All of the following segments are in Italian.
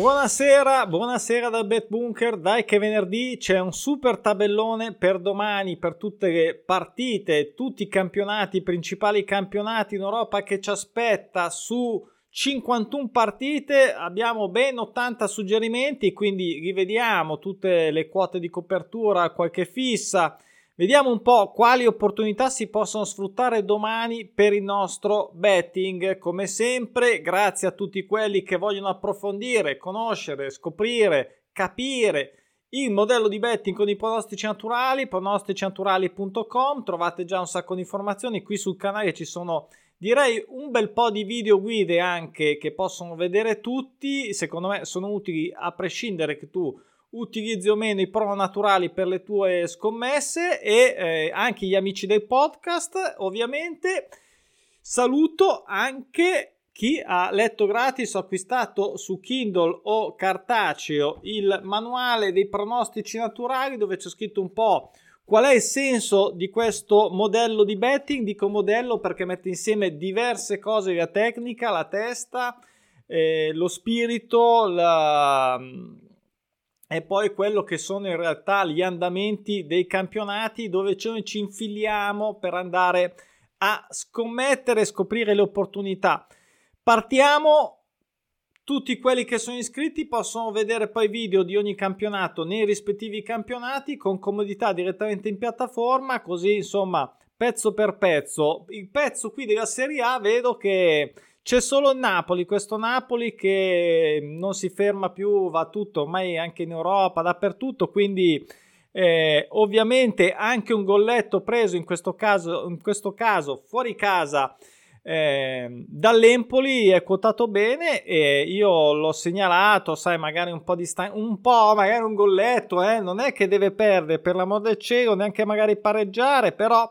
Buonasera, buonasera dal Bet Bunker. Dai che venerdì c'è un super tabellone per domani, per tutte le partite, tutti i campionati, i principali campionati in Europa che ci aspetta su 51 partite. Abbiamo ben 80 suggerimenti, quindi rivediamo tutte le quote di copertura, qualche fissa Vediamo un po' quali opportunità si possono sfruttare domani per il nostro betting. Come sempre, grazie a tutti quelli che vogliono approfondire, conoscere, scoprire, capire il modello di betting con i pronostici naturali, pronosticinaturali.com. Trovate già un sacco di informazioni. Qui sul canale ci sono direi un bel po' di video guide anche che possono vedere tutti. Secondo me sono utili a prescindere che tu utilizzi o meno i pro naturali per le tue scommesse e eh, anche gli amici del podcast ovviamente. Saluto anche chi ha letto gratis o acquistato su Kindle o cartaceo il manuale dei pronostici naturali dove c'è scritto un po' qual è il senso di questo modello di betting. Dico modello perché mette insieme diverse cose la tecnica la testa eh, lo spirito la e poi quello che sono in realtà gli andamenti dei campionati dove ci infiliamo per andare a scommettere e scoprire le opportunità. Partiamo, tutti quelli che sono iscritti possono vedere poi video di ogni campionato nei rispettivi campionati con comodità direttamente in piattaforma, così insomma pezzo per pezzo. Il pezzo qui della Serie A vedo che c'è solo Napoli, questo Napoli che non si ferma più, va tutto ormai anche in Europa, dappertutto, quindi eh, ovviamente anche un golletto preso in questo caso, in questo caso fuori casa eh, dall'Empoli è quotato bene e io l'ho segnalato, sai, magari un po' di sta- un po', magari un golletto, eh, non è che deve perdere per l'amor del cielo, neanche magari pareggiare, però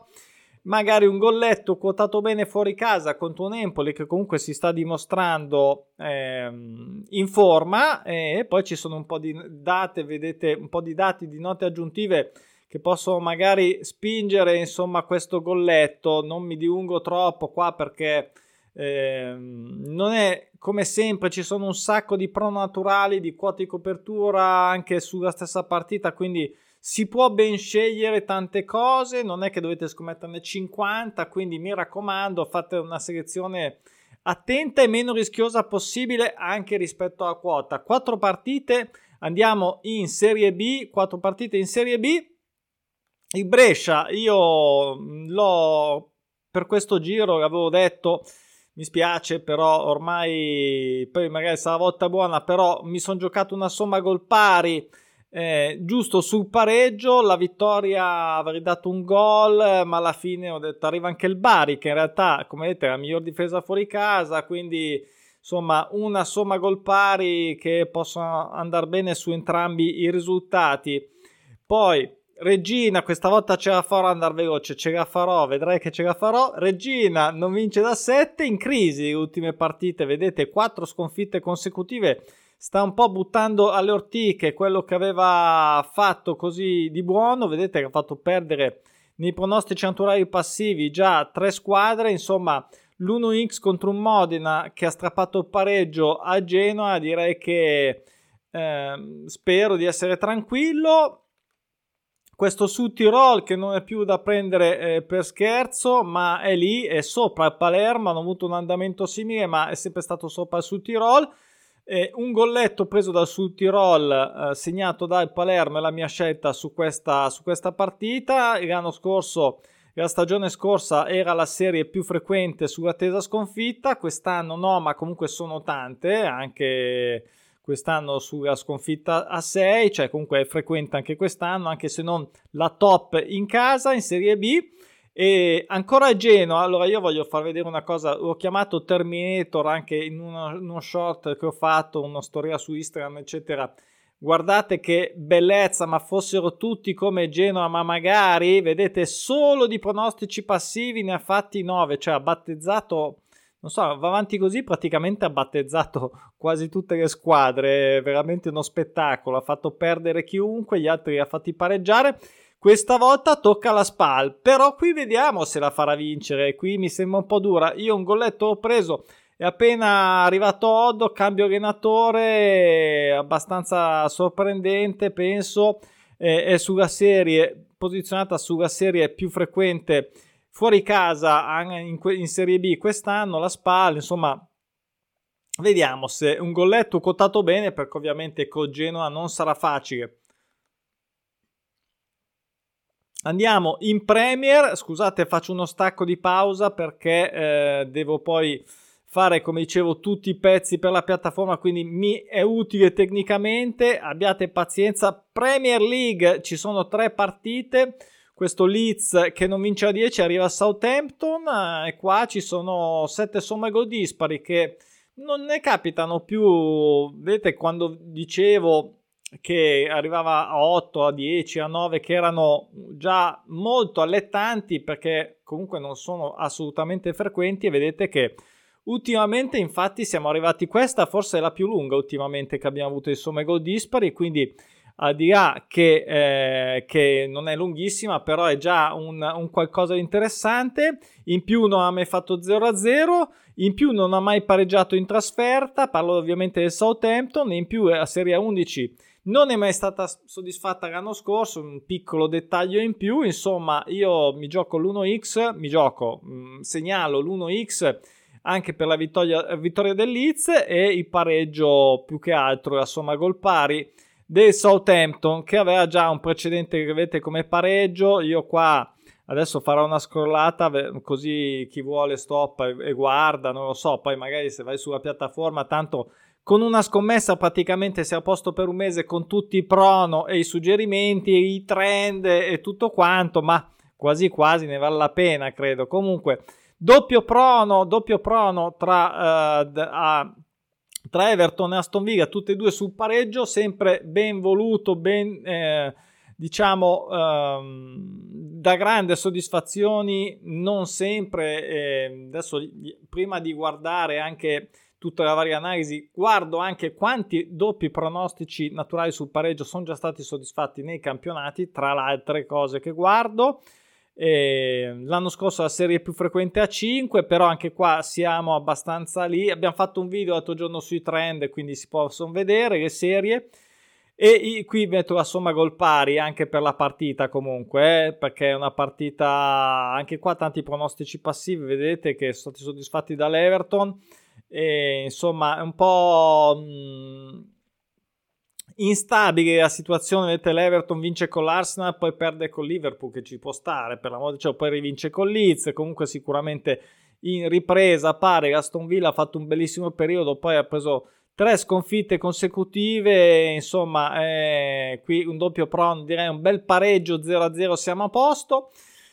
magari un golletto quotato bene fuori casa contro un Empoli che comunque si sta dimostrando ehm, in forma e poi ci sono un po' di date, vedete un po' di dati di note aggiuntive che possono magari spingere insomma questo golletto. Non mi dilungo troppo qua perché ehm, non è come sempre ci sono un sacco di pro naturali di quote di copertura anche sulla stessa partita quindi si può ben scegliere tante cose, non è che dovete scommetterne 50, quindi mi raccomando, fate una selezione attenta e meno rischiosa possibile anche rispetto alla quota. Quattro partite, andiamo in Serie B, quattro partite in Serie B. Il Brescia, io l'ho per questo giro, l'avevo detto, mi spiace, però ormai poi magari sarà la volta buona, però mi sono giocato una somma gol pari eh, giusto sul pareggio, la vittoria avrei dato un gol, ma alla fine ho detto arriva anche il Bari, che in realtà, come vedete, è la miglior difesa fuori casa, quindi insomma una somma gol pari che possono andare bene su entrambi i risultati. Poi Regina, questa volta ce la farò andare veloce, ce la farò, vedrai che ce la farò. Regina non vince da 7, in crisi le ultime partite, vedete, 4 sconfitte consecutive sta un po' buttando alle ortiche quello che aveva fatto così di buono. Vedete che ha fatto perdere nei pronostici naturali passivi già tre squadre. Insomma, l'1x contro un Modena che ha strappato pareggio a Genoa. Direi che eh, spero di essere tranquillo. Questo su Tirol che non è più da prendere eh, per scherzo, ma è lì, è sopra il Palermo. Hanno avuto un andamento simile, ma è sempre stato sopra il su Tirol. Eh, un golletto preso dal Sud Tirol, eh, segnato dal Palermo, è la mia scelta su questa, su questa partita. L'anno scorso, la stagione scorsa, era la serie più frequente sull'attesa sconfitta. Quest'anno no, ma comunque sono tante, anche quest'anno sulla sconfitta a 6, cioè comunque è frequente anche quest'anno, anche se non la top in casa in Serie B. E ancora a Genoa, allora io voglio far vedere una cosa, l'ho chiamato Terminator anche in uno, uno short che ho fatto, una storia su Instagram, eccetera. Guardate che bellezza, ma fossero tutti come Genoa, ma magari, vedete, solo di pronostici passivi ne ha fatti 9, cioè ha battezzato, non so, va avanti così, praticamente ha battezzato quasi tutte le squadre, è veramente uno spettacolo, ha fatto perdere chiunque, gli altri li ha fatti pareggiare. Questa volta tocca la SPAL, però qui vediamo se la farà vincere. Qui mi sembra un po' dura. Io un golletto ho preso è appena arrivato Oddo, cambio allenatore, abbastanza sorprendente, penso, eh, è sulla serie, posizionata sulla serie più frequente fuori casa in, in Serie B quest'anno, la SPAL, insomma, vediamo se un golletto quotato bene, perché ovviamente con Genoa non sarà facile. Andiamo in Premier, scusate faccio uno stacco di pausa perché eh, devo poi fare come dicevo tutti i pezzi per la piattaforma quindi mi è utile tecnicamente. Abbiate pazienza. Premier League ci sono tre partite. Questo Leeds che non vince a 10 arriva a Southampton eh, e qua ci sono sette somme gol dispari che non ne capitano più. Vedete quando dicevo che arrivava a 8, a 10, a 9 che erano già molto allettanti perché comunque non sono assolutamente frequenti e vedete che Ultimamente, infatti, siamo arrivati. Questa forse è la più lunga ultimamente che abbiamo avuto in somme gol dispari. Quindi, al di là che, eh, che, non è lunghissima, però è già un, un, qualcosa di interessante. In più, non ha mai fatto 0-0. In più, non ha mai pareggiato in trasferta. Parlo ovviamente del Southampton. In più, la Serie 11 non è mai stata soddisfatta l'anno scorso. Un piccolo dettaglio in più. Insomma, io mi gioco l'1x. Mi gioco, mh, mm, segnalo l'1x anche per la vittoria, vittoria del Leeds e il pareggio più che altro la somma gol pari del Southampton che aveva già un precedente che vedete come pareggio io qua adesso farò una scrollata così chi vuole stoppa e guarda non lo so poi magari se vai sulla piattaforma tanto con una scommessa praticamente sei a posto per un mese con tutti i prono e i suggerimenti i trend e tutto quanto ma quasi quasi ne vale la pena credo. Comunque Doppio prono, doppio prono tra, uh, a, tra Everton e Aston Villa, tutte e due sul pareggio, sempre ben voluto, ben eh, diciamo um, da grandi soddisfazioni, non sempre. Eh, adesso prima di guardare anche tutta la varia analisi, guardo anche quanti doppi pronostici naturali sul pareggio sono già stati soddisfatti nei campionati, tra le altre cose che guardo. E l'anno scorso la serie più frequente a 5, però anche qua siamo abbastanza lì. Abbiamo fatto un video l'altro giorno sui trend, quindi si possono vedere le serie. E qui metto la somma gol pari anche per la partita comunque, eh, perché è una partita anche qua tanti pronostici passivi, vedete che sono stati soddisfatti dall'Everton. E, insomma, è un po'... Mh, mm, instabile la situazione, vedete l'Everton vince con l'Arsenal, poi perde con Liverpool che ci può stare per la moda, cioè poi rivince con Leeds, comunque sicuramente in ripresa pare Aston Villa ha fatto un bellissimo periodo, poi ha preso tre sconfitte consecutive, insomma eh, qui un doppio pron, direi un bel pareggio 0-0 siamo a posto.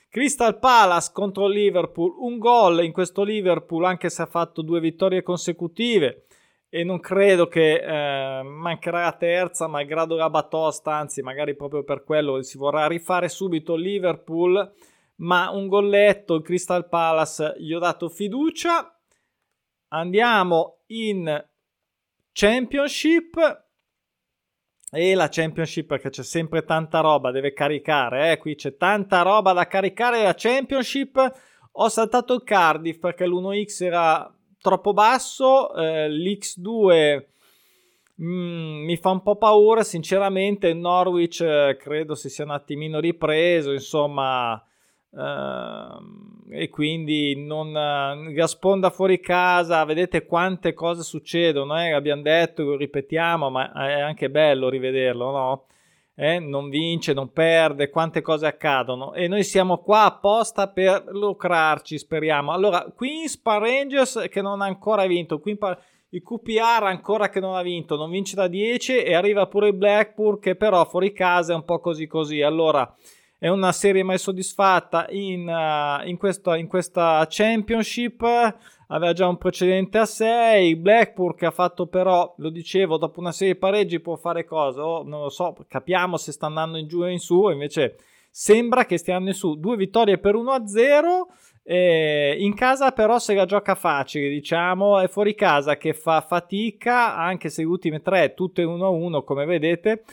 Crystal Palace contro Liverpool, un gol in questo Liverpool anche se ha fatto due vittorie consecutive e non credo che eh, mancherà la terza, malgrado la batosta, anzi magari proprio per quello si vorrà rifare subito Liverpool, ma un golletto, Crystal Palace gli ho dato fiducia. Andiamo in Championship e la Championship perché c'è sempre tanta roba, deve caricare, eh? qui c'è tanta roba da caricare la Championship. Ho saltato il Cardiff perché l'1x era troppo basso, eh, l'X2 mm, mi fa un po' paura, sinceramente Norwich eh, credo si sia un attimino ripreso, insomma, eh, e quindi non Gasponda fuori casa, vedete quante cose succedono, eh? abbiamo detto, ripetiamo, ma è anche bello rivederlo, no? eh, non vince, non perde, quante cose accadono e noi siamo qua apposta per lucrarci, speriamo. Allora, Queens Par Rangers che non ha ancora vinto, il QPR ancora che non ha vinto, non vince da 10 e arriva pure il Blackpool che però fuori casa è un po' così così. Allora, è una serie mai soddisfatta in, uh, in, questo, in questa Championship aveva già un precedente a 6. Blackpool che ha fatto però, lo dicevo, dopo una serie di pareggi può fare cosa? Oh, non lo so, capiamo se sta andando in giù e in su, invece sembra che stiano in su. Due vittorie per 1-0. Eh, in casa però se la gioca facile, diciamo, è fuori casa che fa fatica, anche se le ultime tre tutte 1-1 come vedete.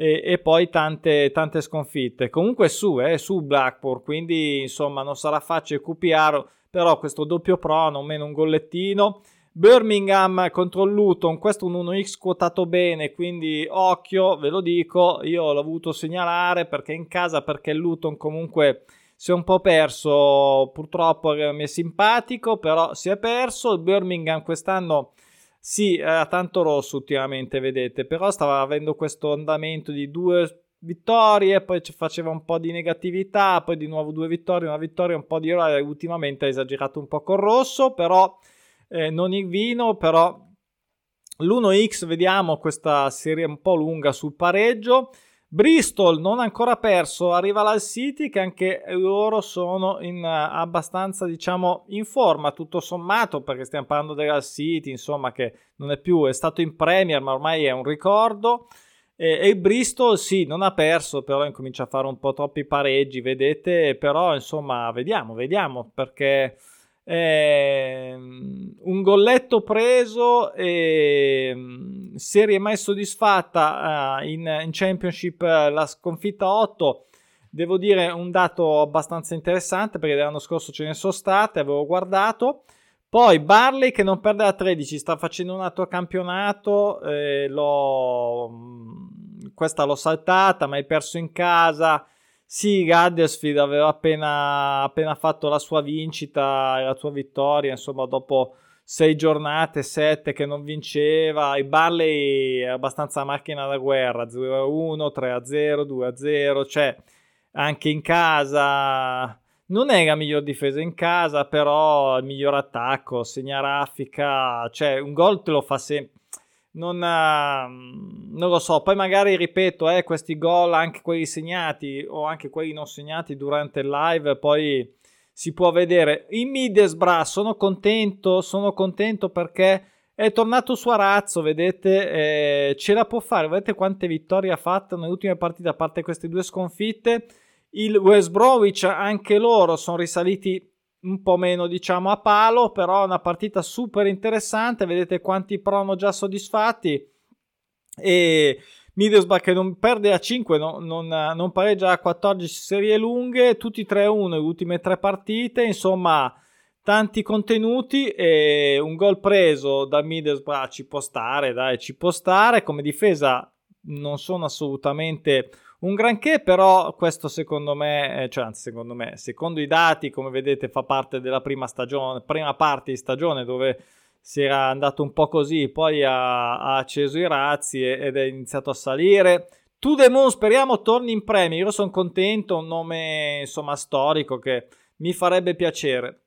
E, e, poi tante, tante sconfitte. Comunque su, eh, su Blackpool, quindi insomma non sarà facile QPR però questo doppio pro, non meno un gollettino, Birmingham contro Luton, questo un 1x quotato bene, quindi occhio, ve lo dico, io l'ho voluto segnalare perché in casa, perché Luton comunque si è un po' perso, purtroppo mi è simpatico, però si è perso, Birmingham quest'anno sì, era tanto rosso ultimamente, vedete, però stava avendo questo andamento di due vittorie, poi faceva un po' di negatività, poi di nuovo due vittorie, una vittoria, un po' di ora, ultimamente ha esagerato un po' col rosso, però eh, non il vino, però l'1x vediamo questa serie un po' lunga sul pareggio. Bristol non ha ancora perso, arriva l'Al City che anche loro sono in, uh, abbastanza diciamo in forma tutto sommato perché stiamo parlando dell'Al City insomma che non è più, è stato in Premier ma ormai è un ricordo. E il Bristol sì non ha perso però incomincia a fare un po' troppi pareggi vedete però insomma vediamo vediamo perché eh, un golletto preso e mm, serie mai soddisfatta uh, in, in, Championship uh, la sconfitta 8 devo dire un dato abbastanza interessante perché l'anno scorso ce ne sono state avevo guardato. Poi Barley che non perde la 13 sta facendo un altro campionato eh, l'ho, mm, questa l'ho saltata ma hai perso in casa sì, Huddersfield aveva appena, appena fatto la sua vincita, la sua vittoria, insomma, dopo sei giornate, sette che non vinceva. I Barley è abbastanza macchina da guerra, 0-1, 3-0, 2-0, cioè anche in casa non è la miglior difesa in casa, però il miglior attacco, segna raffica, cioè un gol te lo fa sempre non, uh, non, lo so. Poi magari ripeto, eh, questi gol, anche quelli segnati o anche quelli non segnati durante il live, poi si può vedere. In Middlesbrough sono contento, sono contento perché è tornato su Arazzo, vedete, eh, ce la può fare. Vedete quante vittorie ha fatto nelle ultime partite, a parte queste due sconfitte. Il West Bromwich, anche loro sono risaliti un po' meno diciamo a palo, però una partita super interessante, vedete quanti prono già soddisfatti. E Middlesbrough che non perde a 5, no, non, non, pareggia a 14 serie lunghe, tutti 3-1 le ultime tre partite, insomma tanti contenuti e un gol preso da Middlesbrough ci può stare, dai, ci può stare, come difesa non sono assolutamente un granché, però questo secondo me, eh, cioè anzi secondo me, secondo i dati, come vedete, fa parte della prima stagione, prima parte di stagione dove si era andato un po' così, poi ha, ha acceso i razzi ed è iniziato a salire. To the Moon, speriamo torni in premio. Io sono contento, un nome insomma storico che mi farebbe piacere.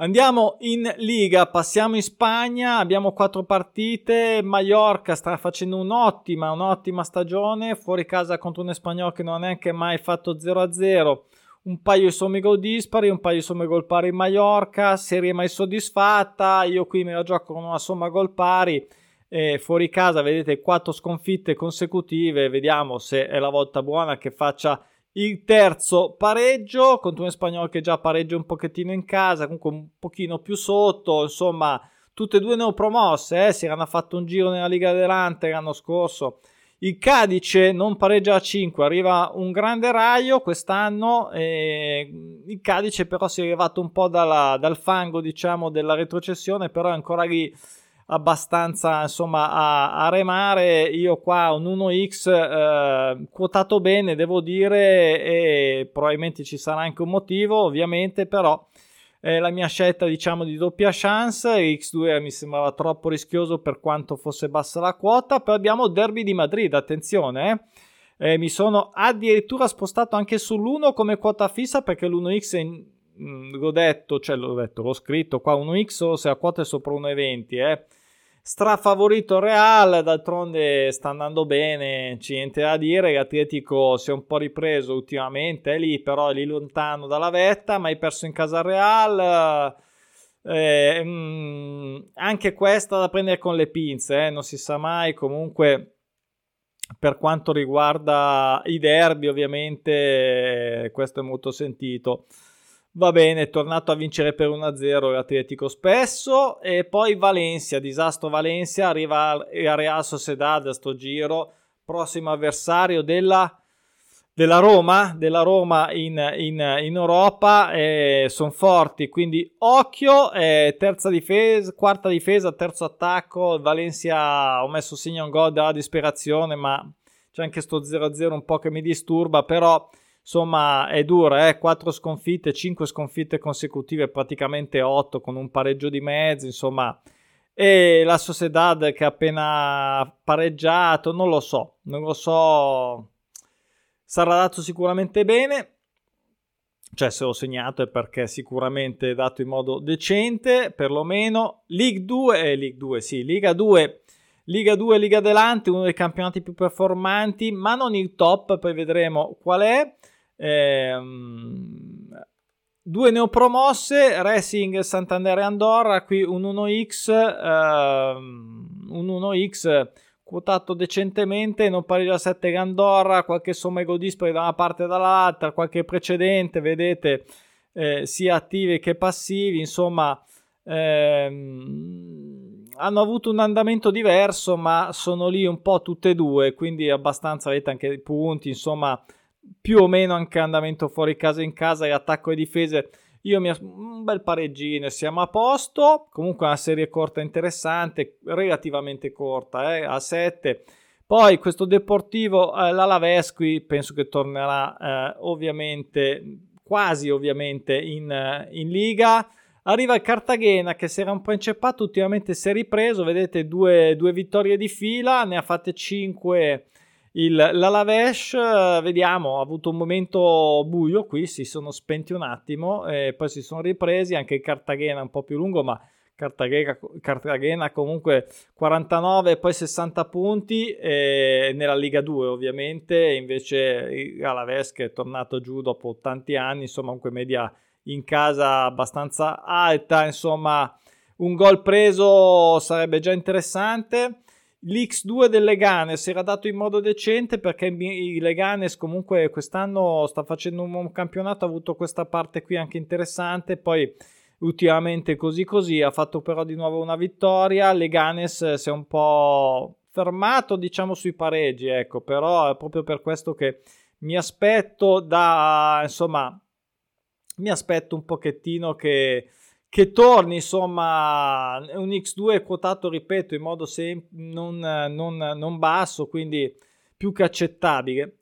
Andiamo in Liga, passiamo in Spagna, abbiamo quattro partite, Mallorca sta facendo un'ottima, un'ottima stagione, fuori casa contro un spagnolo che non ha neanche mai fatto 0-0, un paio di somme gol dispari, un paio di somme gol pari in Mallorca, serie mai soddisfatta, io qui me la gioco con una somma gol pari, eh, fuori casa vedete quattro sconfitte consecutive, vediamo se è la volta buona che faccia il terzo pareggio contro un spagnolo che già pareggia un pochettino in casa, comunque un pochino più sotto, insomma, tutte e due neopromosse, eh? si erano fatto un giro nella Liga Adelante l'anno scorso. Il Cadice non pareggia a 5, arriva un grande raio quest'anno. Il Cadice però si è levato un po' dalla, dal fango, diciamo, della retrocessione, però è ancora lì abbastanza insomma a, a, remare. Io qua un 1x eh, quotato bene devo dire e probabilmente ci sarà anche un motivo ovviamente però è la mia scelta diciamo di doppia chance. X2 mi sembrava troppo rischioso per quanto fosse bassa la quota. Poi abbiamo Derby di Madrid attenzione eh. Eh, mi sono addirittura spostato anche sull'1 come quota fissa perché l'1x è in, l'ho detto, cioè l'ho detto, l'ho scritto qua 1x o se la quota è sopra 1,20 eh strafavorito Real, d'altronde sta andando bene, c'è niente da dire, l'Atletico si è un po' ripreso ultimamente, è lì però è lì lontano dalla vetta, ma hai perso in casa Real, eh, mh, mm, anche questa da prendere con le pinze, eh, non si sa mai, comunque per quanto riguarda i derby ovviamente questo è molto sentito. Va bene, è tornato a vincere per 1-0 l'Atletico spesso e poi Valencia, disastro Valencia, arriva a Real Sociedad a sto giro, prossimo avversario della della Roma, della Roma in, in, in Europa, sono forti, quindi occhio, eh, terza difesa, quarta difesa, terzo attacco, Valencia ho messo segno un gol dalla disperazione, ma c'è anche sto 0-0 un po' che mi disturba, però insomma è dura, eh? 4 sconfitte, 5 sconfitte consecutive, praticamente 8 con un pareggio di mezzo, insomma e la Sociedad che ha appena pareggiato, non lo so, non lo so sarà dato sicuramente bene. Cioè, se ho segnato è perché sicuramente è dato in modo decente, perlomeno. League 2, eh, League 2, sì, Liga 2, Liga 2, Liga Delante, uno dei campionati più performanti, ma non il top, poi vedremo qual è. Ehm, due neopromosse, Racing Santander e Andorra, qui un 1x, ehm, un 1x quotato decentemente, non pareggia 7 Gandorra, qualche somma ego dispari da una parte e dall'altra, qualche precedente, vedete, eh, sia attivi che passivi, insomma, ehm, hanno avuto un andamento diverso, ma sono lì un po' tutte e due, quindi abbastanza, vedete anche i punti, insomma, più o meno anche andamento fuori casa in casa e attacco e difese io mi un bel pareggino siamo a posto. Comunque una serie corta interessante, relativamente corta, eh, a 7. Poi questo Deportivo, eh, l'Alaves qui penso che tornerà eh, ovviamente, quasi ovviamente in, eh, in Liga. Arriva il Cartagena che si era un po' inceppato, ultimamente si è ripreso, vedete due, due vittorie di fila, ne ha fatte 5 il, l'Alavesh, vediamo, ha avuto un momento buio qui, si sono spenti un attimo e poi si sono ripresi, anche il Cartagena un po' più lungo, ma Cartagena, Cartagena comunque 49 e poi 60 punti nella Liga 2 ovviamente, invece l'Alaves che è tornato giù dopo tanti anni, insomma comunque media in casa abbastanza alta, insomma un gol preso sarebbe già interessante. L'X2 del Leganes era dato in modo decente perché il Leganes comunque quest'anno sta facendo un buon campionato, ha avuto questa parte qui anche interessante, poi ultimamente così così, ha fatto però di nuovo una vittoria, Leganes si è un po' fermato diciamo sui pareggi, ecco, però è proprio per questo che mi aspetto da, insomma, mi aspetto un pochettino che che torni insomma un X2 quotato ripeto in modo sem- non, non, non, basso quindi più che accettabile.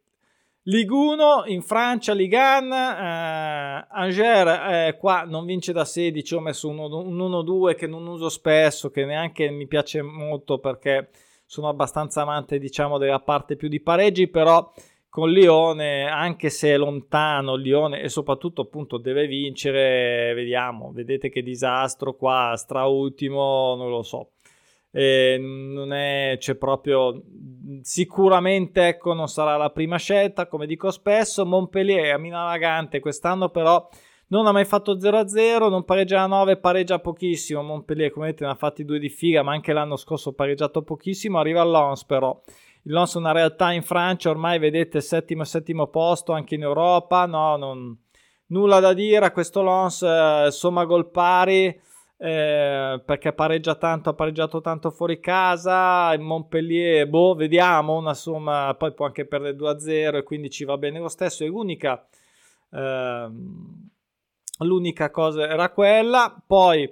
Ligue 1 in Francia Ligue 1 eh, Angers eh, qua non vince da 16 ho messo un, un 1-2 che non uso spesso che neanche mi piace molto perché sono abbastanza amante diciamo della parte più di pareggi però con Lione, anche se è lontano Lione e soprattutto appunto deve vincere, vediamo, vedete che disastro qua, straultimo, non lo so. Eh, non è, c'è proprio sicuramente ecco non sarà la prima scelta come dico spesso Montpellier a Mina Vagante quest'anno però non ha mai fatto 0-0 non pareggia a 9 pareggia pochissimo. Montpellier come vedete ne ha fatti due di figa ma anche l'anno scorso pareggiato pochissimo. Arriva all'Ons però il Lens è una realtà in Francia, ormai vedete settimo settimo posto anche in Europa, no, non, nulla da dire a questo Lens, eh, somma gol pari, eh, perché pareggia tanto, ha pareggiato tanto fuori casa, il Montpellier, boh, vediamo, una somma, poi può anche perdere 2-0 e quindi ci va bene lo stesso, è l'unica, eh, l'unica cosa era quella, poi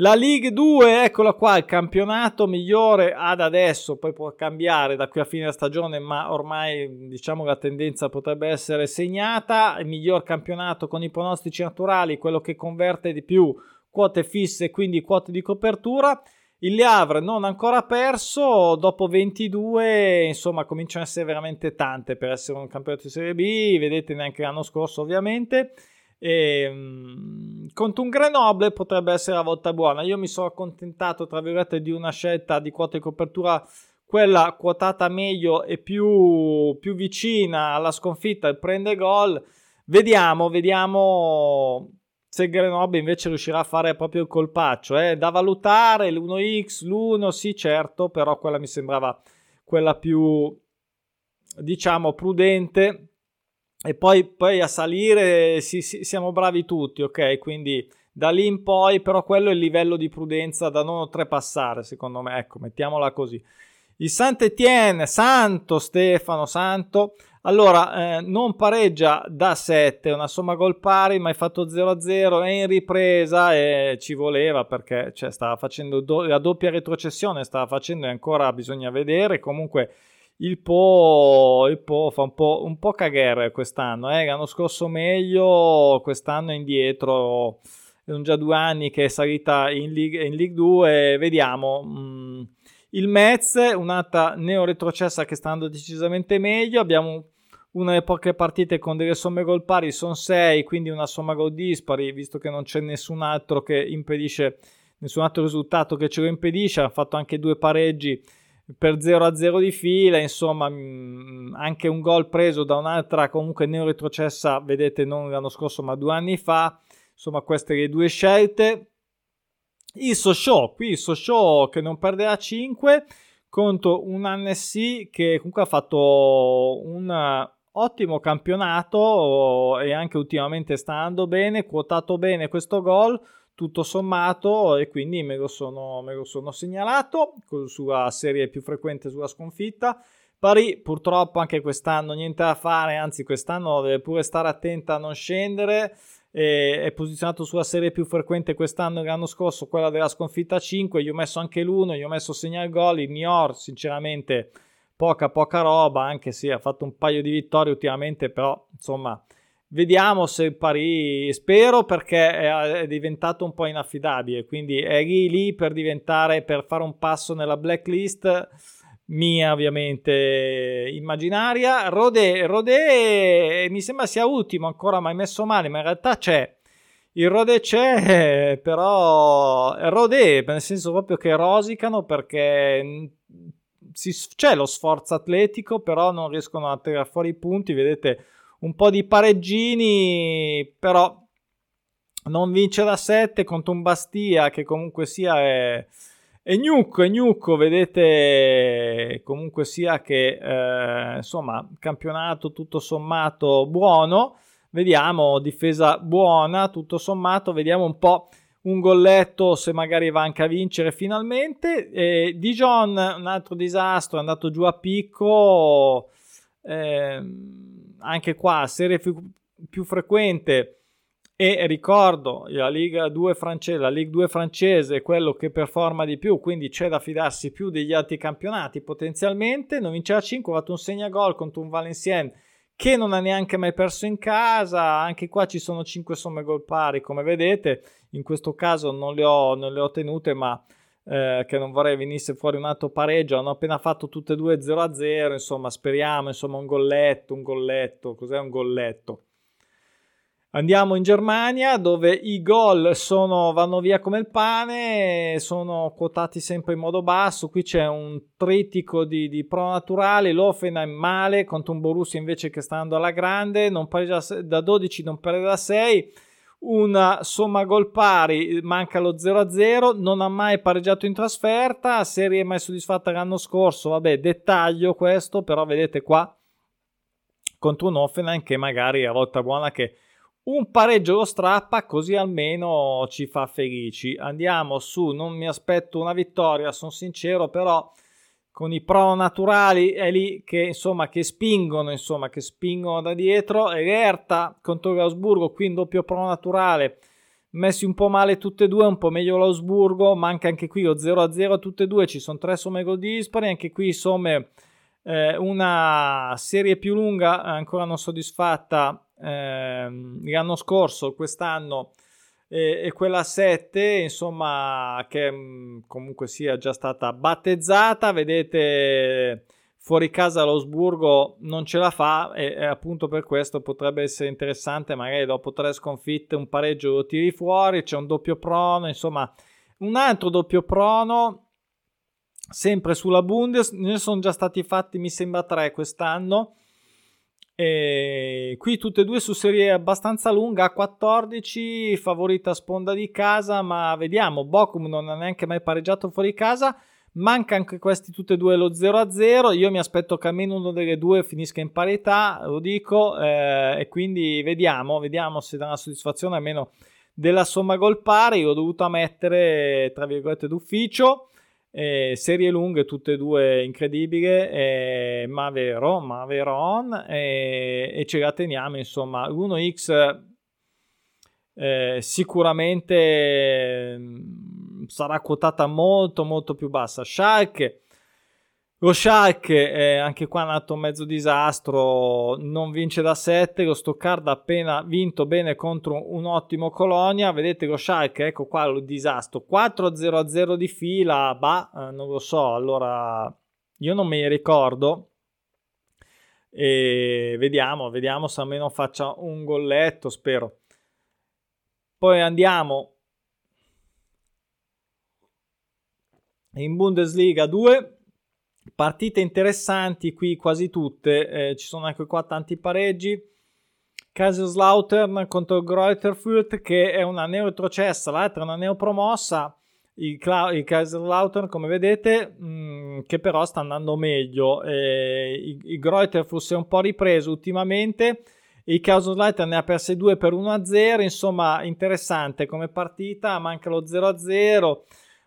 la League 2, eccola qua, il campionato migliore ad adesso, poi può cambiare da qui a fine stagione, ma ormai diciamo la tendenza potrebbe essere segnata. Il miglior campionato con i pronostici naturali, quello che converte di più quote fisse quindi quote di copertura. Il Le Havre non ancora perso, dopo 22, insomma, cominciano ad essere veramente tante per essere un campionato di Serie B, vedete neanche l'anno scorso ovviamente. E, um, contro un Grenoble potrebbe essere la volta buona. Io mi sono accontentato, tra virgolette, di una scelta di quota di copertura, quella quotata meglio e più, più vicina alla sconfitta e prende gol. Vediamo, vediamo se Grenoble invece riuscirà a fare proprio il colpaccio. Eh. Da valutare l'1x, l'1, sì, certo, però quella mi sembrava quella più, diciamo, prudente e poi, poi a salire sì, sì, siamo bravi tutti, ok? Quindi da lì in poi, però quello è il livello di prudenza da non oltrepassare, secondo me, ecco, mettiamola così. Il Saint-Étienne, santo Stefano, santo, Allora, eh, non pareggia da 7, una somma gol pari, ma hai fatto 0-0, è in ripresa e ci voleva perché cioè, stava facendo do- la doppia retrocessione, stava facendo e ancora bisogna vedere. Comunque il Po, il po fa un po', un po' cagare quest'anno, eh? l'anno scorso meglio, quest'anno indietro, sono già due anni che è salita in League, in League 2, vediamo. Mm il Metz, un'altra neo-retrocessa che sta andando decisamente meglio. Abbiamo una delle poche partite con delle somme gol pari, sono 6, quindi una somma gol dispari, visto che non c'è nessun altro che impedisce, nessun altro risultato che ce lo impedisce. Ha fatto anche due pareggi per 0 a 0 di fila, insomma, mm, anche un gol preso da un'altra comunque neo-retrocessa, vedete, non l'anno scorso, ma due anni fa. Insomma, queste le due scelte. Il Sochaux, qui il Sochaux che non perde a 5 contro un Annecy che comunque ha fatto un ottimo campionato e anche ultimamente sta andando bene, quotato bene questo gol, tutto sommato e quindi me lo sono, me lo sono segnalato sulla serie più frequente sulla sconfitta. Pari purtroppo anche quest'anno niente da fare, anzi quest'anno deve pure stare attenta a non scendere è posizionato sulla serie più frequente quest'anno e l'anno scorso, quella della sconfitta 5. Gli ho messo anche l'uno, gli ho messo segnal gol. Il Nior, sinceramente, poca poca roba, anche se ha fatto un paio di vittorie ultimamente, però insomma. Vediamo se Paris, spero perché è, diventato un po' inaffidabile, quindi è lì, lì per diventare, per fare un passo nella blacklist mia ovviamente immaginaria. Rode, Rode mi sembra sia ultimo ancora, mai messo male, ma in realtà c'è. Il Rode c'è, però Rode nel senso proprio che rosicano perché si, c'è lo sforzo atletico, però non riescono a tirare fuori i punti. Vedete un po' di pareggini, però non vince da 7 contro un Bastia che comunque sia è e Gnucco, e Gnucco, vedete comunque sia che eh, insomma campionato tutto sommato buono, vediamo difesa buona tutto sommato, vediamo un po' un golletto se magari va anche a vincere finalmente. E Dijon, un altro disastro, è andato giù a picco, eh, anche qua serie più, più frequente e ricordo la Liga 2 francese, la Ligue 2 francese è quello che performa di più, quindi c'è da fidarsi più degli altri campionati potenzialmente. Non vinceva 5, ha fatto un segnagol contro un Valenciennes che non ha neanche mai perso in casa. Anche qua ci sono 5 somme gol pari, come vedete. In questo caso non le ho, non le ho tenute, ma eh, che non vorrei venisse fuori un altro pareggio. Hanno appena fatto tutte e due 0-0. Insomma, speriamo, insomma, un golletto, un golletto. Cos'è un golletto? Andiamo in Germania dove i gol sono, vanno via come il pane, sono quotati sempre in modo basso. Qui c'è un trittico di, di pro naturali. L'Offenheim male contro un Borussia invece che sta andando alla grande. Non pareggia da 12, non perde da 6. Una somma gol pari, manca lo 0-0. Non ha mai pareggiato in trasferta. Serie mai soddisfatta l'anno scorso. Vabbè, dettaglio questo, però vedete qua contro un Offenheim che magari a volta buona che un pareggio lo strappa così almeno ci fa felici. Andiamo su, non mi aspetto una vittoria, sono sincero, però con i pro naturali è lì che insomma che spingono, insomma, che spingono da dietro. E Erta contro l'Ausburgo, qui in doppio pro naturale. Messi un po' male tutte e due, un po' meglio l'Ausburgo, manca anche qui lo 0-0 tutte e due, ci sono tre somme gol dispari, anche qui somme eh, una serie più lunga ancora non soddisfatta ehm, l'anno scorso, quest'anno e, e quella 7, insomma, che mh, mm, comunque sia già stata battezzata. Vedete, fuori casa l'Osburgo non ce la fa e, e, appunto per questo potrebbe essere interessante. Magari dopo tre sconfitte, un pareggio lo tiri fuori. C'è un doppio prono, insomma, un altro doppio prono. Sempre sulla Bundes, ne sono già stati fatti, mi sembra, tre quest'anno e qui tutte e due su serie abbastanza lunga, a 14, favorita sponda di casa, ma vediamo, Bochum non ha neanche mai pareggiato fuori casa, manca anche questi tutte e due lo 0-0, io mi aspetto che almeno uno delle due finisca in parità, lo dico, eh, e quindi vediamo, vediamo se dà una soddisfazione almeno della somma gol pari, l'ho dovuta mettere tra virgolette d'ufficio, eh, serie lunghe, tutte e due incredibili, eh, ma vero, ma veron, eh, e ce la teniamo, insomma, 1x eh, sicuramente mm, sarà quotata molto molto più bassa. Schalke lo Schalke, eh, anche qua è nato un mezzo disastro, non vince da 7, lo Stoccarda ha appena vinto bene contro un ottimo Colonia, vedete lo Schalke, ecco qua il disastro, 4-0-0 di fila, bah, eh, non lo so, allora io non ne ricordo, e vediamo, vediamo se almeno faccia un golletto, spero. Poi andiamo in Bundesliga 2 Partite interessanti qui quasi tutte, eh, ci sono anche qua tanti pareggi. Kaiserslautern contro Greuterfurt che è una neoretrocessa, l'altra è una neopromossa. Il, Cla- il Kaiserslautern come vedete mh, mm, che però sta andando meglio. Eh, il, il Greuterfurt si è un po' ripreso ultimamente. Il Kaiserslautern ne ha perse due per 1-0, insomma interessante come partita, manca lo 0-0.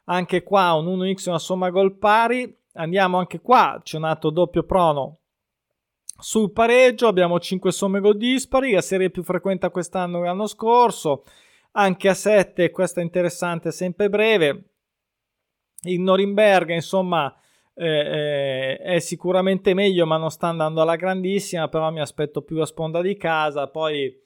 Anche qua un 1x, una somma gol pari Andiamo anche qua, c'è un altro doppio prono sul pareggio, abbiamo 5 somme gol dispari, la serie più frequente quest'anno che l'anno scorso, anche a 7, questa è interessante, sempre breve. Il Norimberga, insomma, eh, eh, è sicuramente meglio, ma non sta andando alla grandissima, però mi aspetto più la sponda di casa, poi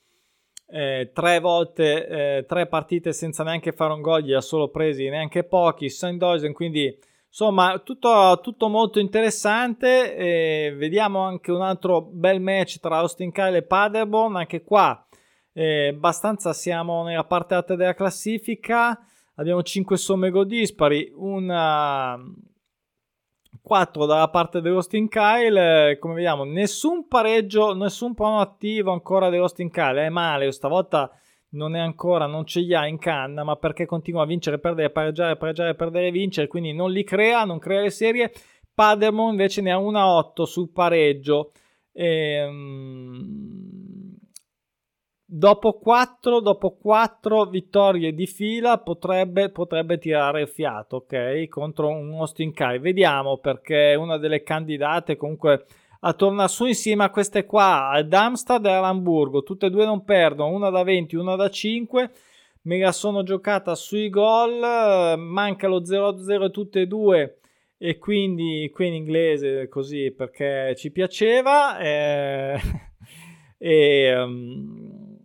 eh, tre volte, eh, tre partite senza neanche fare un gol, gli ha solo presi neanche pochi, Saint-Doisen, quindi Insomma, tutto, tutto molto interessante. Eh, vediamo anche un altro bel match tra Austin Kyle e Paderborn. Anche qua, eh, abbastanza siamo nella parte alta della classifica. Abbiamo 5 somme gol dispari, una 4 dalla parte dell'Austin Kyle. Eh, come vediamo, nessun pareggio, nessun prono attivo ancora dell'Austin Kyle. È male, stavolta non è ancora, non ce li ha in canna, ma perché continua a vincere, perdere, pareggiare, pareggiare, perdere, vincere, quindi non li crea, non crea le serie. Padermo invece ne ha una 8 sul pareggio. Ehm, dopo 4, dopo 4 vittorie di fila potrebbe, potrebbe tirare il fiato, ok? Contro un Austin Kai. Vediamo perché è una delle candidate comunque a tornare su insieme a queste qua, al Darmstadt e all'Hamburgo. Tutte e due non perdono, una da 20, una da 5. Me la sono giocata sui gol, manca lo 0-0 tutte e due e quindi qui in inglese così perché ci piaceva eh, e um,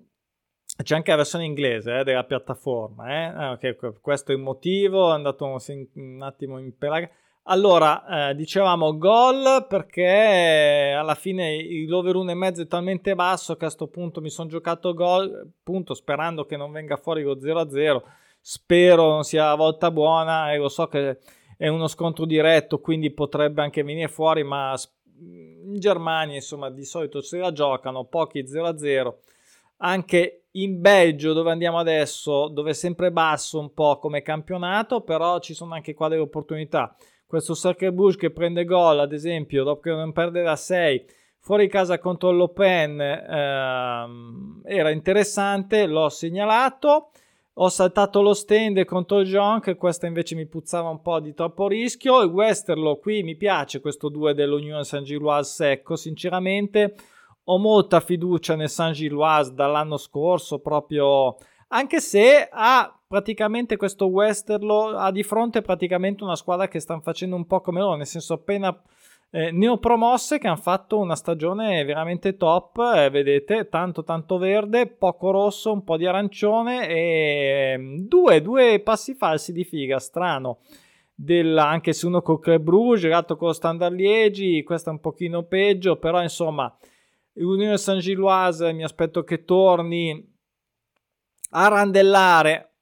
c'è anche la versione inglese eh, della piattaforma eh? ah, okay, questo è il motivo è andato un, attimo in pelaga allora, eh, dicevamo gol perché alla fine l'over 1,5 è talmente basso che a questo punto mi sono giocato gol, appunto sperando che non venga fuori lo 0-0. Spero non sia la volta buona e lo so che è uno scontro diretto, quindi potrebbe anche venire fuori, ma in Germania insomma di solito se la giocano, pochi 0-0. Anche in Belgio dove andiamo adesso, dove è sempre basso un po' come campionato, però ci sono anche qua delle opportunità questo Bush che prende gol, ad esempio, dopo che non perde da 6 fuori casa contro l'Open, ehm, era interessante, l'ho segnalato. Ho saltato lo stand contro il che questa invece mi puzzava un po' di troppo rischio. Il Westerlo qui mi piace questo 2 dell'Unione San Giloise secco, sinceramente. Ho molta fiducia nel San Giloise dall'anno scorso, proprio anche se ha praticamente questo Westerlo ha di fronte praticamente una squadra che stanno facendo un po' come loro, nel senso appena eh, neopromosse che hanno fatto una stagione veramente top, eh, vedete, tanto tanto verde, poco rosso, un po' di arancione e mm, due, due passi falsi di figa, strano. Del, anche se uno con Club Brugge, girato con lo Standard Liegi, questo è un pochino peggio, però insomma, l'Unione San Giloise mi aspetto che torni a randellare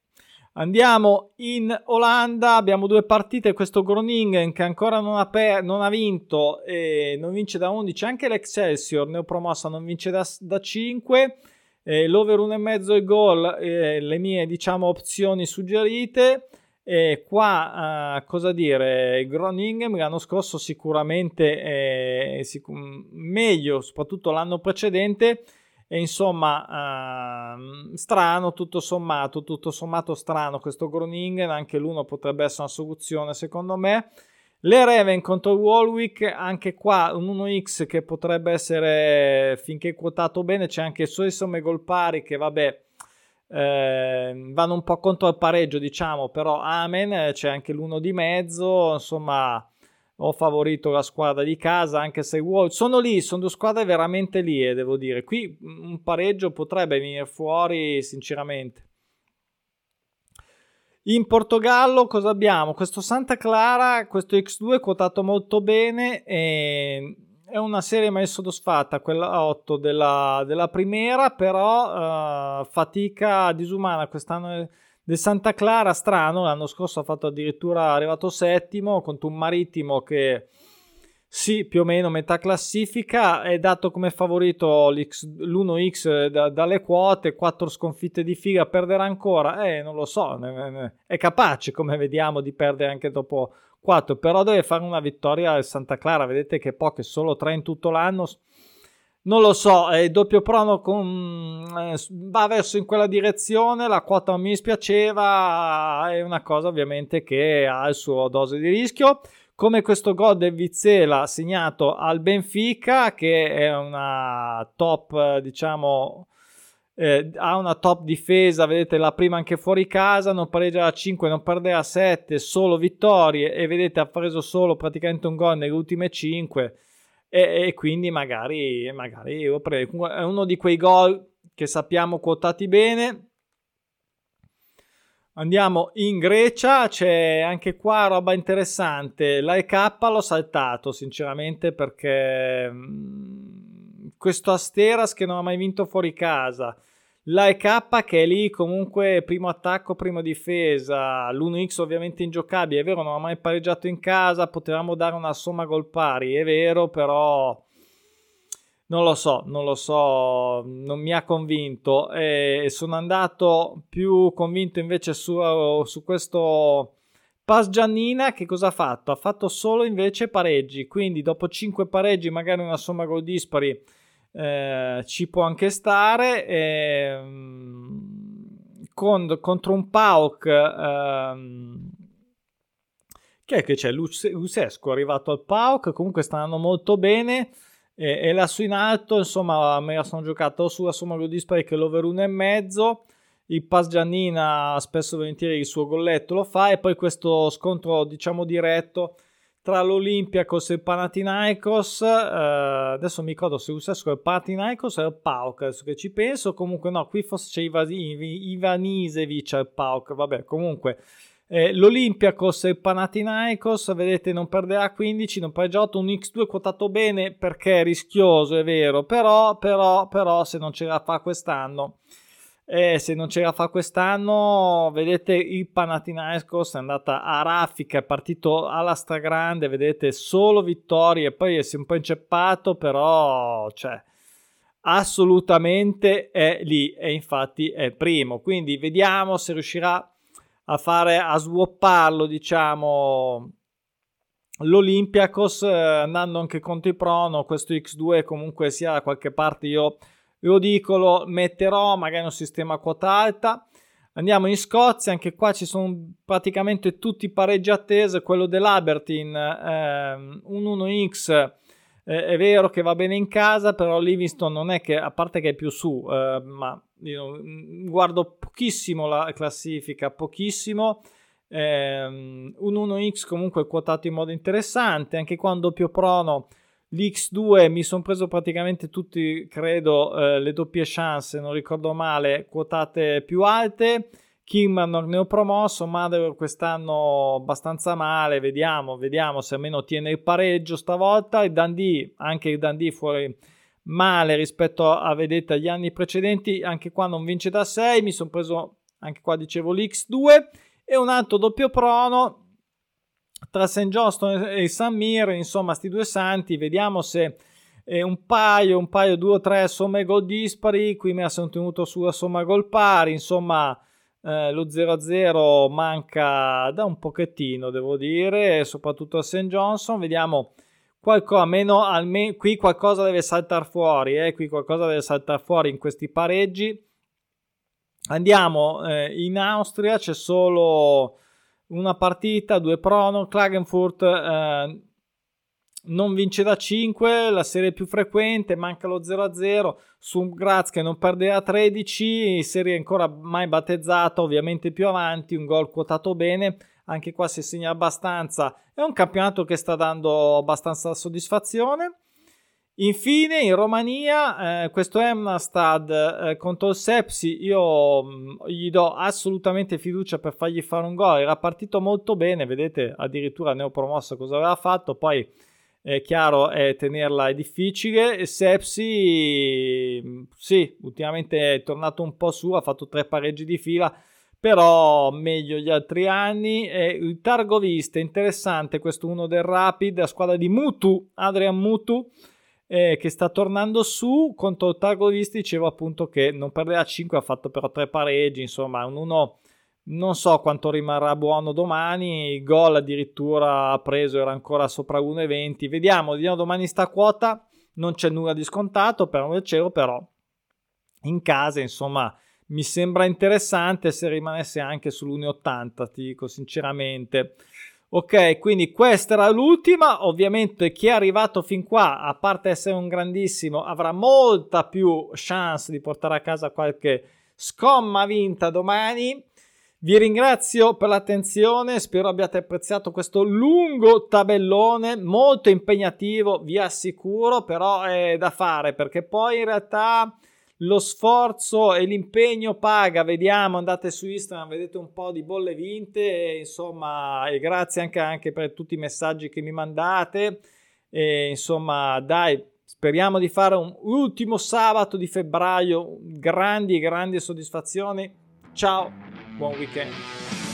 Andiamo in Olanda, abbiamo due partite, questo Groningen che ancora non ha, per, non ha vinto e non vince da 11, anche l'Excelsior neopromossa non vince da, da 5, eh, l'over 1,5 e gol, eh, le mie diciamo opzioni suggerite. E qua uh, cosa dire? Groningen l'anno scorso sicuramente eh, sic- meglio, soprattutto l'anno precedente e insomma uh, strano tutto sommato tutto sommato strano questo Groningen anche l'uno potrebbe essere una soluzione secondo me. Le Raven contro Warwick anche qua un 1x che potrebbe essere finché quotato bene c'è anche sue somme gol pari che vabbè eh, vanno un po' contro il pareggio diciamo però amen c'è anche l'uno di mezzo insomma ho favorito la squadra di casa, anche se Wolves sono lì, sono due squadre veramente lì, eh, devo dire. Qui un pareggio potrebbe venire fuori, sinceramente. In Portogallo cosa abbiamo? Questo Santa Clara, questo X2 è quotato molto bene e è una serie mai soddisfatta, quella 8 della, della primera, però uh, fatica disumana quest'anno del Santa Clara, strano, l'anno scorso ha fatto addirittura arrivato settimo contro un marittimo che sì, più o meno metà classifica, è dato come favorito l'1x da, dalle quote, 4 sconfitte di figa, perderà ancora? Eh, non lo so, è capace come vediamo di perdere anche dopo 4, però deve fare una vittoria al Santa Clara, vedete che poche, solo 3 in tutto l'anno, non lo so, il doppio prono con, eh, va verso in quella direzione, la quota mi dispiaceva, è una cosa ovviamente che ha il suo dose di rischio, come questo gol del Vizela segnato al Benfica, che è una top, diciamo, eh, ha una top difesa, vedete la prima anche fuori casa, non pareggia a 5, non perde a 7, solo vittorie e vedete ha preso solo praticamente un gol nelle ultime 5 e, e quindi magari, magari io prendo. È uno di quei gol che sappiamo quotati bene. Andiamo in Grecia, c'è anche qua roba interessante. L'AEK l'ho saltato sinceramente perché mm, questo Asteras che non ha mai vinto fuori casa L'AEK che è lì comunque primo attacco, prima difesa, l'1x ovviamente ingiocabile, è vero, non ha mai pareggiato in casa, potevamo dare una somma gol pari, è vero, però non lo so, non lo so, non mi ha convinto e sono andato più convinto invece su, su questo Pas Giannina che cosa ha fatto? Ha fatto solo invece pareggi, quindi dopo 5 pareggi magari una somma gol dispari eh, ci può anche stare. Eh, con, contro un Pauk ehm, che è che c'è Lucesco arrivato al Pauk comunque sta andando molto bene e, e lassù in alto insomma me la sono giocato sulla somma gol dispari che l'over 1,5 il Pas Giannina spesso e volentieri il suo golletto lo fa e poi questo scontro diciamo diretto tra l'Olympiakos e il Panathinaikos. Eh, adesso mi ricordo se usassero il Panathinaikos o il Pauk, adesso che ci penso. Comunque no, qui forse c'è Iva, Ivanisevic al Pauk, vabbè, comunque. Eh, L'Olympiakos e il Panathinaikos, vedete, non perderà 15, non pareggia 8, un X2 quotato bene perché è rischioso, è vero, però, però, però se non ce la fa quest'anno e se non ce la fa quest'anno, vedete il Panathinaikos è andata a raffica, è partito alla stragrande, vedete solo vittorie, poi si è un po' inceppato, però cioè, assolutamente è lì e infatti è primo. Quindi vediamo se riuscirà a fare a swapparlo, diciamo l'Olympiakos eh, andando anche contro i Prono, questo X2 comunque sia da qualche parte io lo dico, lo metterò magari un sistema a quota alta. Andiamo in Scozia, anche qua ci sono praticamente tutti i pareggi attesi. Quello dell'Abertin, ehm, un 1x, eh, è vero che va bene in casa, però Livingston non è che, a parte che è più su, eh, ma io mm, guardo pochissimo la classifica, pochissimo. Eh, un 1x comunque quotato in modo interessante, anche qua un doppio prono L'X2 mi sono preso praticamente tutti, credo, eh, le doppie chance, non ricordo male, quotate più alte. Kimman ne ho promosso, Mother quest'anno abbastanza male, vediamo, vediamo se almeno tiene il pareggio stavolta. Il Dundee, anche il Dundee fuori male rispetto a, vedete, agli anni precedenti, anche qua non vince da 6, mi sono preso, anche qua dicevo, l'X2 e un altro doppio prono tra St. Johnston e San Mir, insomma, sti due santi, vediamo se eh, un paio, un paio, due o tre somme gol dispari, qui mi ha tenuto sulla somma gol pari, insomma, eh, lo 0-0 manca da un pochettino, devo dire, soprattutto a St. Johnson, vediamo qualcosa, almeno, almeno qui qualcosa deve saltare fuori, eh, qui qualcosa deve saltare fuori in questi pareggi. Andiamo eh, in Austria, c'è solo una partita, due prono, Klagenfurt eh, non vince da 5, la serie più frequente, manca lo 0-0, su Graz che non perde a 13, serie ancora mai battezzata, ovviamente più avanti, un gol quotato bene, anche qua si segna abbastanza, è un campionato che sta dando abbastanza soddisfazione. Infine in Romania eh, questo Emnastad eh, contro il Sepsi io mh, mm, gli do assolutamente fiducia per fargli fare un gol, era partito molto bene, vedete addirittura neopromosso cosa aveva fatto, poi è chiaro è tenerla è difficile, Sepsi mm, sì, ultimamente è tornato un po' su, ha fatto tre pareggi di fila, però meglio gli altri anni. E il Targovista, interessante questo uno del Rapid, la squadra di Mutu, Adrian Mutu, eh, che sta tornando su. Contro il Targovisti, dicevo appunto che non perdeva 5, ha fatto però tre pareggi, insomma un 1 non so quanto rimarrà buono domani, il gol addirittura ha preso, era ancora sopra 1,20, vediamo, vediamo domani sta quota, non c'è nulla di scontato per un cielo, però in casa insomma mi sembra interessante se rimanesse anche sull'1,80, ti dico sinceramente. Ok, quindi questa era l'ultima. Ovviamente chi è arrivato fin qua, a parte essere un grandissimo, avrà molta più chance di portare a casa qualche scomma vinta domani. Vi ringrazio per l'attenzione, spero abbiate apprezzato questo lungo tabellone, molto impegnativo, vi assicuro, però è da fare perché poi in realtà lo sforzo e l'impegno paga. Vediamo, andate su Instagram, vedete un po' di bolle vinte, e, insomma, e grazie anche, anche, per tutti i messaggi che mi mandate. E, insomma, dai, speriamo di fare un ultimo sabato di febbraio, grandi, grandi soddisfazioni. Ciao, buon weekend.